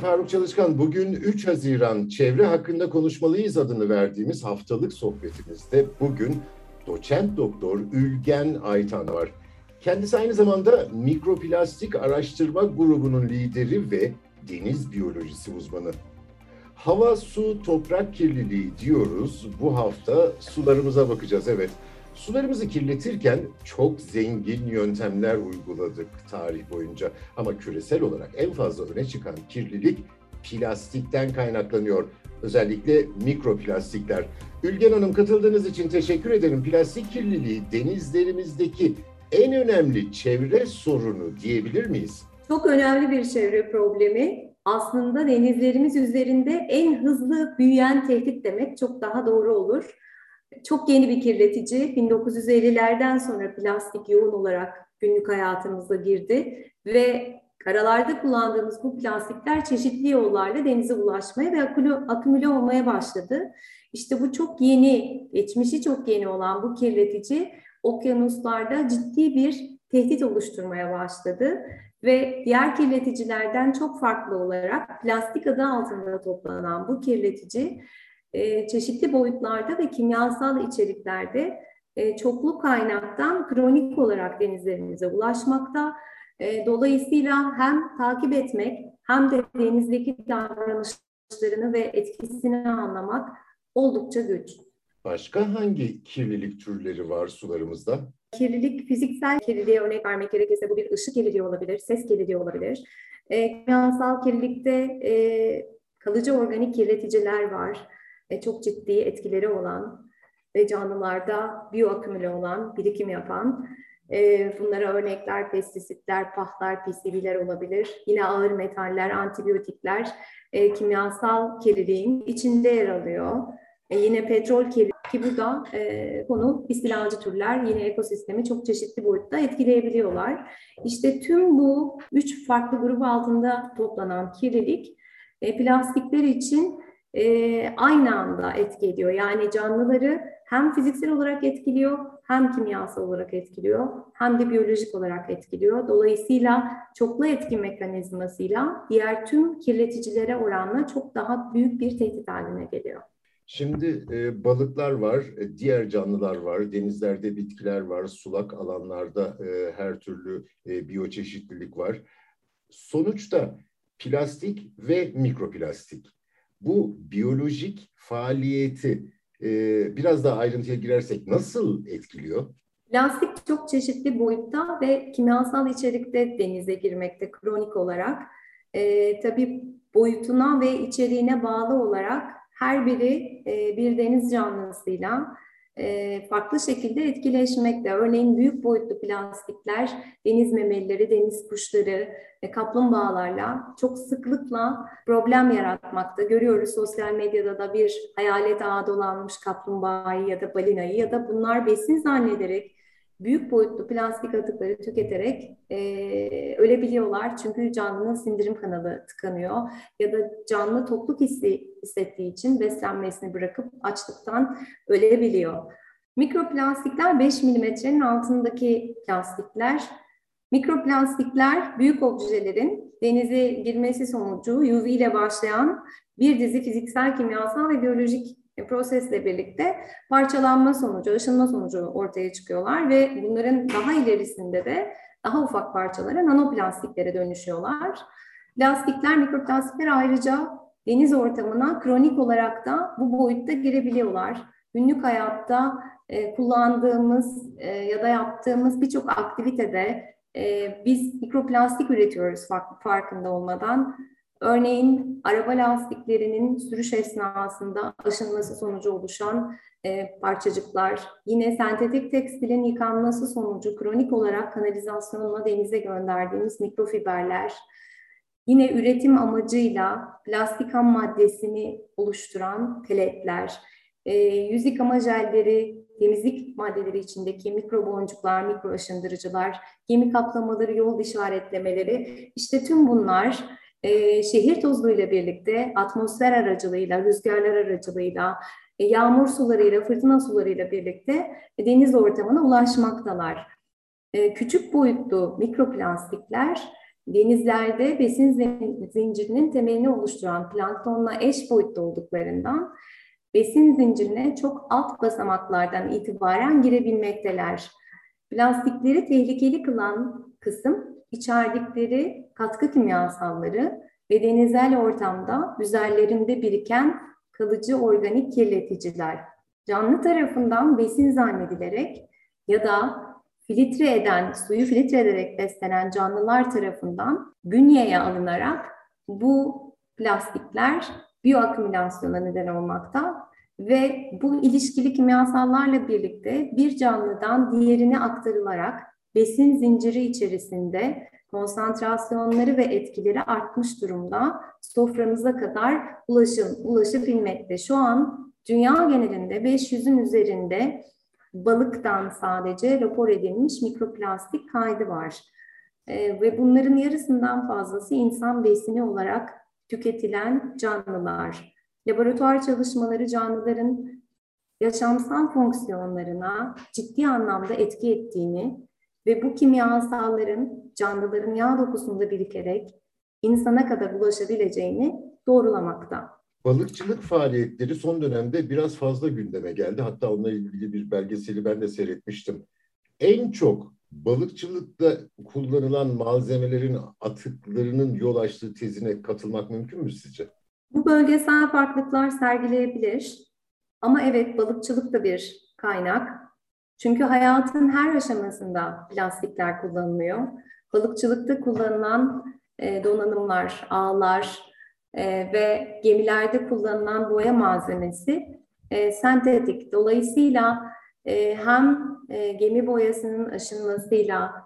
Faruk Çalışkan. Bugün 3 Haziran Çevre Hakkında Konuşmalıyız adını verdiğimiz haftalık sohbetimizde bugün doçent doktor Ülgen Aytan var. Kendisi aynı zamanda mikroplastik araştırma grubunun lideri ve deniz biyolojisi uzmanı. Hava, su, toprak kirliliği diyoruz. Bu hafta sularımıza bakacağız evet. Sularımızı kirletirken çok zengin yöntemler uyguladık tarih boyunca. Ama küresel olarak en fazla öne çıkan kirlilik plastikten kaynaklanıyor. Özellikle mikroplastikler. Ülgen Hanım katıldığınız için teşekkür ederim. Plastik kirliliği denizlerimizdeki en önemli çevre sorunu diyebilir miyiz? Çok önemli bir çevre problemi. Aslında denizlerimiz üzerinde en hızlı büyüyen tehdit demek çok daha doğru olur. Çok yeni bir kirletici. 1950'lerden sonra plastik yoğun olarak günlük hayatımıza girdi ve karalarda kullandığımız bu plastikler çeşitli yollarla denize ulaşmaya ve akümüle olmaya başladı. İşte bu çok yeni, geçmişi çok yeni olan bu kirletici okyanuslarda ciddi bir tehdit oluşturmaya başladı ve diğer kirleticilerden çok farklı olarak plastik adı altında toplanan bu kirletici e, çeşitli boyutlarda ve kimyasal içeriklerde e, çoklu kaynaktan kronik olarak denizlerimize ulaşmakta. E, dolayısıyla hem takip etmek hem de denizdeki davranışlarını ve etkisini anlamak oldukça güç. Başka hangi kirlilik türleri var sularımızda? Kirlilik, fiziksel kirliliğe örnek vermek gerekirse bu bir ışık kirliliği olabilir, ses kirliliği olabilir. E, kimyasal kirlilikte e, kalıcı organik kirleticiler var e, çok ciddi etkileri olan ve canlılarda biyoakümüle olan, birikim yapan e, bunlara örnekler pestisitler, pahlar, PCB'ler olabilir. Yine ağır metaller, antibiyotikler, e, kimyasal kirliliğin içinde yer alıyor. E, yine petrol kirliliği ki bu da e, konu istilacı türler yine ekosistemi çok çeşitli boyutta etkileyebiliyorlar. İşte tüm bu üç farklı grup altında toplanan kirlilik e, plastikler için e, aynı anda etki ediyor. Yani canlıları hem fiziksel olarak etkiliyor, hem kimyasal olarak etkiliyor, hem de biyolojik olarak etkiliyor. Dolayısıyla çoklu etki mekanizmasıyla diğer tüm kirleticilere oranla çok daha büyük bir tehdit haline geliyor. Şimdi e, balıklar var, e, diğer canlılar var, denizlerde bitkiler var, sulak alanlarda e, her türlü e, biyoçeşitlilik var. Sonuçta plastik ve mikroplastik bu biyolojik faaliyeti e, biraz daha ayrıntıya girersek nasıl etkiliyor? Plastik çok çeşitli boyutta ve kimyasal içerikte denize girmekte kronik olarak. E, tabii boyutuna ve içeriğine bağlı olarak her biri e, bir deniz canlısıyla farklı şekilde etkileşmekte. Örneğin büyük boyutlu plastikler deniz memelileri, deniz kuşları, kaplumbağalarla çok sıklıkla problem yaratmakta. Görüyoruz sosyal medyada da bir hayalet ağa dolanmış kaplumbağayı ya da balinayı ya da bunlar besin zannederek büyük boyutlu plastik atıkları tüketerek e, ölebiliyorlar. Çünkü canlının sindirim kanalı tıkanıyor ya da canlı tokluk hissi hissettiği için beslenmesini bırakıp açlıktan ölebiliyor. Mikroplastikler 5 milimetrenin altındaki plastikler. Mikroplastikler büyük objelerin denize girmesi sonucu UV ile başlayan bir dizi fiziksel, kimyasal ve biyolojik prosesle birlikte parçalanma sonucu, aşınma sonucu ortaya çıkıyorlar ve bunların daha ilerisinde de daha ufak parçalara nanoplastiklere dönüşüyorlar. Plastikler, mikroplastikler ayrıca deniz ortamına kronik olarak da bu boyutta girebiliyorlar. Günlük hayatta e, kullandığımız e, ya da yaptığımız birçok aktivitede e, biz mikroplastik üretiyoruz farkında olmadan. Örneğin araba lastiklerinin sürüş esnasında aşınması sonucu oluşan e, parçacıklar, yine sentetik tekstilin yıkanması sonucu kronik olarak kanalizasyonla denize gönderdiğimiz mikrofiberler, yine üretim amacıyla plastik ham maddesini oluşturan peletler, e, yüz yıkama jelleri, temizlik maddeleri içindeki mikro boncuklar, mikro aşındırıcılar, gemi kaplamaları, yol işaretlemeleri, işte tüm bunlar e, şehir tozuyla birlikte atmosfer aracılığıyla, rüzgarlar aracılığıyla, e, yağmur sularıyla, fırtına sularıyla birlikte deniz ortamına ulaşmaktalar. E, küçük boyutlu mikroplastikler denizlerde besin zincirinin temelini oluşturan planktonla eş boyutta olduklarından besin zincirine çok alt basamaklardan itibaren girebilmekteler. Plastikleri tehlikeli kılan kısım içerdikleri katkı kimyasalları ve denizel ortamda üzerlerinde biriken kalıcı organik kirleticiler. Canlı tarafından besin zannedilerek ya da filtre eden, suyu filtre ederek beslenen canlılar tarafından bünyeye alınarak bu plastikler bioakümülasyona neden olmakta ve bu ilişkili kimyasallarla birlikte bir canlıdan diğerine aktarılarak besin zinciri içerisinde konsantrasyonları ve etkileri artmış durumda soframıza kadar ulaşım, ulaşabilmekte. Şu an dünya genelinde 500'ün üzerinde balıktan sadece rapor edilmiş mikroplastik kaydı var. E, ve bunların yarısından fazlası insan besini olarak tüketilen canlılar. Laboratuvar çalışmaları canlıların yaşamsal fonksiyonlarına ciddi anlamda etki ettiğini ve bu kimyasalların canlıların yağ dokusunda birikerek insana kadar ulaşabileceğini doğrulamakta. Balıkçılık faaliyetleri son dönemde biraz fazla gündeme geldi. Hatta onunla ilgili bir belgeseli ben de seyretmiştim. En çok balıkçılıkta kullanılan malzemelerin atıklarının yol açtığı tezine katılmak mümkün mü sizce? Bu bölgesel farklılıklar sergileyebilir. Ama evet balıkçılık da bir kaynak. Çünkü hayatın her aşamasında plastikler kullanılıyor. Balıkçılıkta kullanılan e, donanımlar, ağlar e, ve gemilerde kullanılan boya malzemesi e, sentetik. Dolayısıyla hem gemi boyasının aşınmasıyla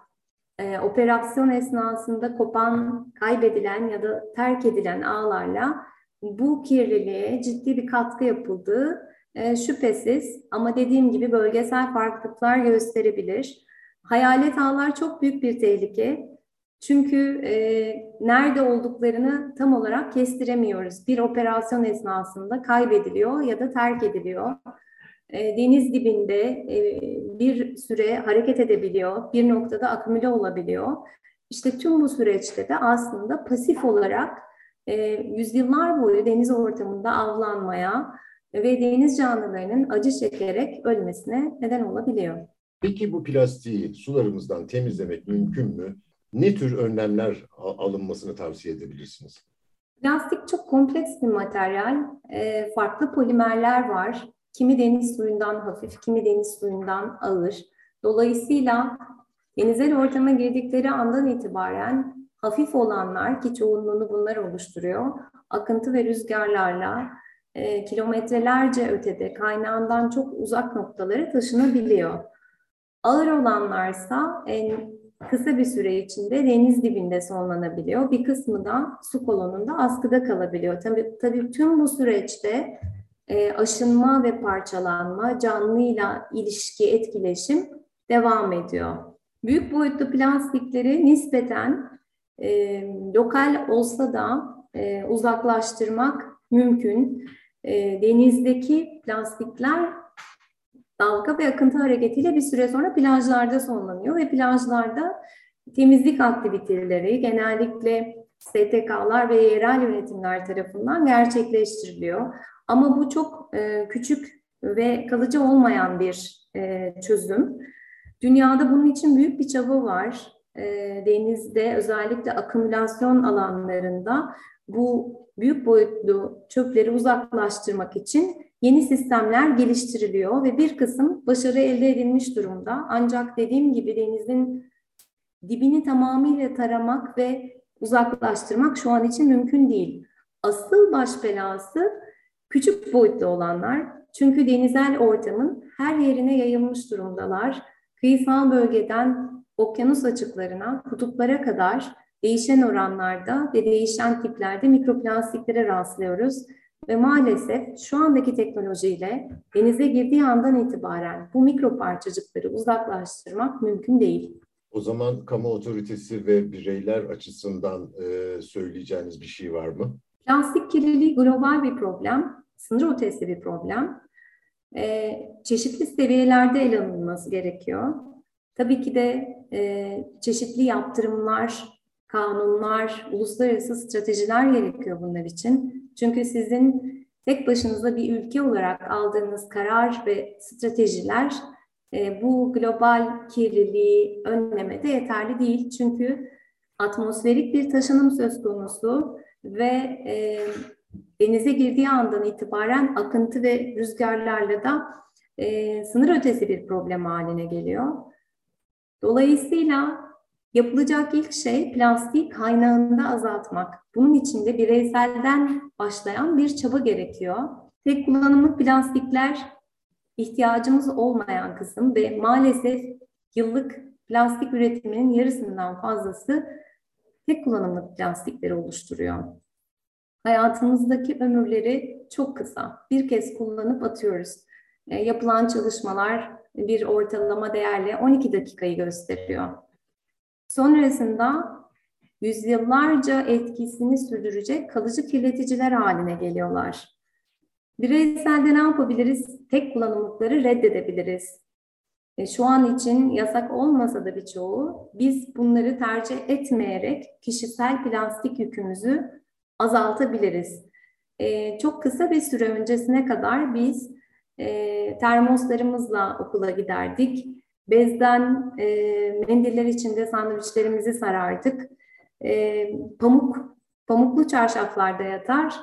operasyon esnasında kopan, kaybedilen ya da terk edilen ağlarla bu kirliliğe ciddi bir katkı yapıldığı e, şüphesiz ama dediğim gibi bölgesel farklılıklar gösterebilir. Hayalet ağlar çok büyük bir tehlike. Çünkü e, nerede olduklarını tam olarak kestiremiyoruz. Bir operasyon esnasında kaybediliyor ya da terk ediliyor. E, deniz dibinde e, bir süre hareket edebiliyor, bir noktada akümüle olabiliyor. İşte tüm bu süreçte de aslında pasif olarak e, yüzyıllar boyu deniz ortamında avlanmaya, ve deniz canlılarının acı çekerek ölmesine neden olabiliyor. Peki bu plastiği sularımızdan temizlemek mümkün mü? Ne tür önlemler alınmasını tavsiye edebilirsiniz? Plastik çok kompleks bir materyal. E, farklı polimerler var. Kimi deniz suyundan hafif, kimi deniz suyundan ağır. Dolayısıyla denizel ortama girdikleri andan itibaren hafif olanlar ki çoğunluğunu bunlar oluşturuyor, akıntı ve rüzgarlarla e, kilometrelerce ötede kaynağından çok uzak noktalara taşınabiliyor. Ağır olanlarsa en kısa bir süre içinde deniz dibinde sonlanabiliyor. Bir kısmı da su kolonunda askıda kalabiliyor. Tabii, tabii tüm bu süreçte e, aşınma ve parçalanma, canlıyla ilişki, etkileşim devam ediyor. Büyük boyutlu plastikleri nispeten e, lokal olsa da e, uzaklaştırmak mümkün e, denizdeki plastikler dalga ve akıntı hareketiyle bir süre sonra plajlarda sonlanıyor ve plajlarda temizlik aktiviteleri genellikle STK'lar ve yerel yönetimler tarafından gerçekleştiriliyor. Ama bu çok e, küçük ve kalıcı olmayan bir e, çözüm. Dünyada bunun için büyük bir çaba var. E, denizde özellikle akümülasyon alanlarında bu büyük boyutlu çöpleri uzaklaştırmak için yeni sistemler geliştiriliyor ve bir kısım başarı elde edilmiş durumda. Ancak dediğim gibi denizin dibini tamamıyla taramak ve uzaklaştırmak şu an için mümkün değil. Asıl baş belası küçük boyutlu olanlar. Çünkü denizel ortamın her yerine yayılmış durumdalar. Kıyısal bölgeden okyanus açıklarına, kutuplara kadar değişen oranlarda ve değişen tiplerde mikroplastiklere rastlıyoruz. Ve maalesef şu andaki teknolojiyle denize girdiği andan itibaren bu mikroparçacıkları uzaklaştırmak mümkün değil. O zaman kamu otoritesi ve bireyler açısından e, söyleyeceğiniz bir şey var mı? Plastik kirliliği global bir problem, sınır ötesi bir problem. E, çeşitli seviyelerde ele alınması gerekiyor. Tabii ki de e, çeşitli yaptırımlar kanunlar, uluslararası stratejiler gerekiyor bunlar için. Çünkü sizin tek başınıza bir ülke olarak aldığınız karar ve stratejiler e, bu global kirliliği önlemede yeterli değil. Çünkü atmosferik bir taşınım söz konusu ve e, denize girdiği andan itibaren akıntı ve rüzgarlarla da e, sınır ötesi bir problem haline geliyor. Dolayısıyla yapılacak ilk şey plastiği kaynağında azaltmak. Bunun için de bireyselden başlayan bir çaba gerekiyor. Tek kullanımlık plastikler ihtiyacımız olmayan kısım ve maalesef yıllık plastik üretiminin yarısından fazlası tek kullanımlık plastikleri oluşturuyor. Hayatımızdaki ömürleri çok kısa. Bir kez kullanıp atıyoruz. E, yapılan çalışmalar bir ortalama değerle 12 dakikayı gösteriyor. Sonrasında yüzyıllarca etkisini sürdürecek kalıcı kirleticiler haline geliyorlar. Bireyselde ne yapabiliriz? Tek kullanımlıkları reddedebiliriz. E, şu an için yasak olmasa da birçoğu biz bunları tercih etmeyerek kişisel plastik yükümüzü azaltabiliriz. E, çok kısa bir süre öncesine kadar biz e, termoslarımızla okula giderdik. Bezden e, mendiller içinde sandviçlerimizi sarardık. E, pamuk, pamuklu çarşaflarda yatar,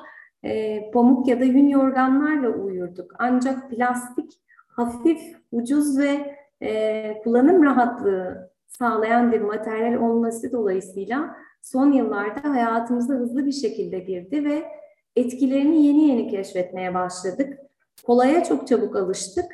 e, pamuk ya da yün yorganlarla uyurduk. Ancak plastik hafif, ucuz ve e, kullanım rahatlığı sağlayan bir materyal olması dolayısıyla son yıllarda hayatımıza hızlı bir şekilde girdi ve etkilerini yeni yeni keşfetmeye başladık. Kolaya çok çabuk alıştık.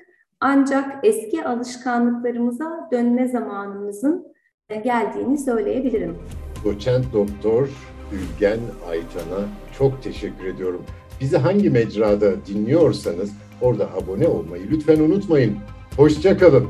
Ancak eski alışkanlıklarımıza dönme zamanımızın e, geldiğini söyleyebilirim. Doçent Doktor Ülgen Aytan'a çok teşekkür ediyorum. Bizi hangi mecrada dinliyorsanız orada abone olmayı lütfen unutmayın. Hoşçakalın.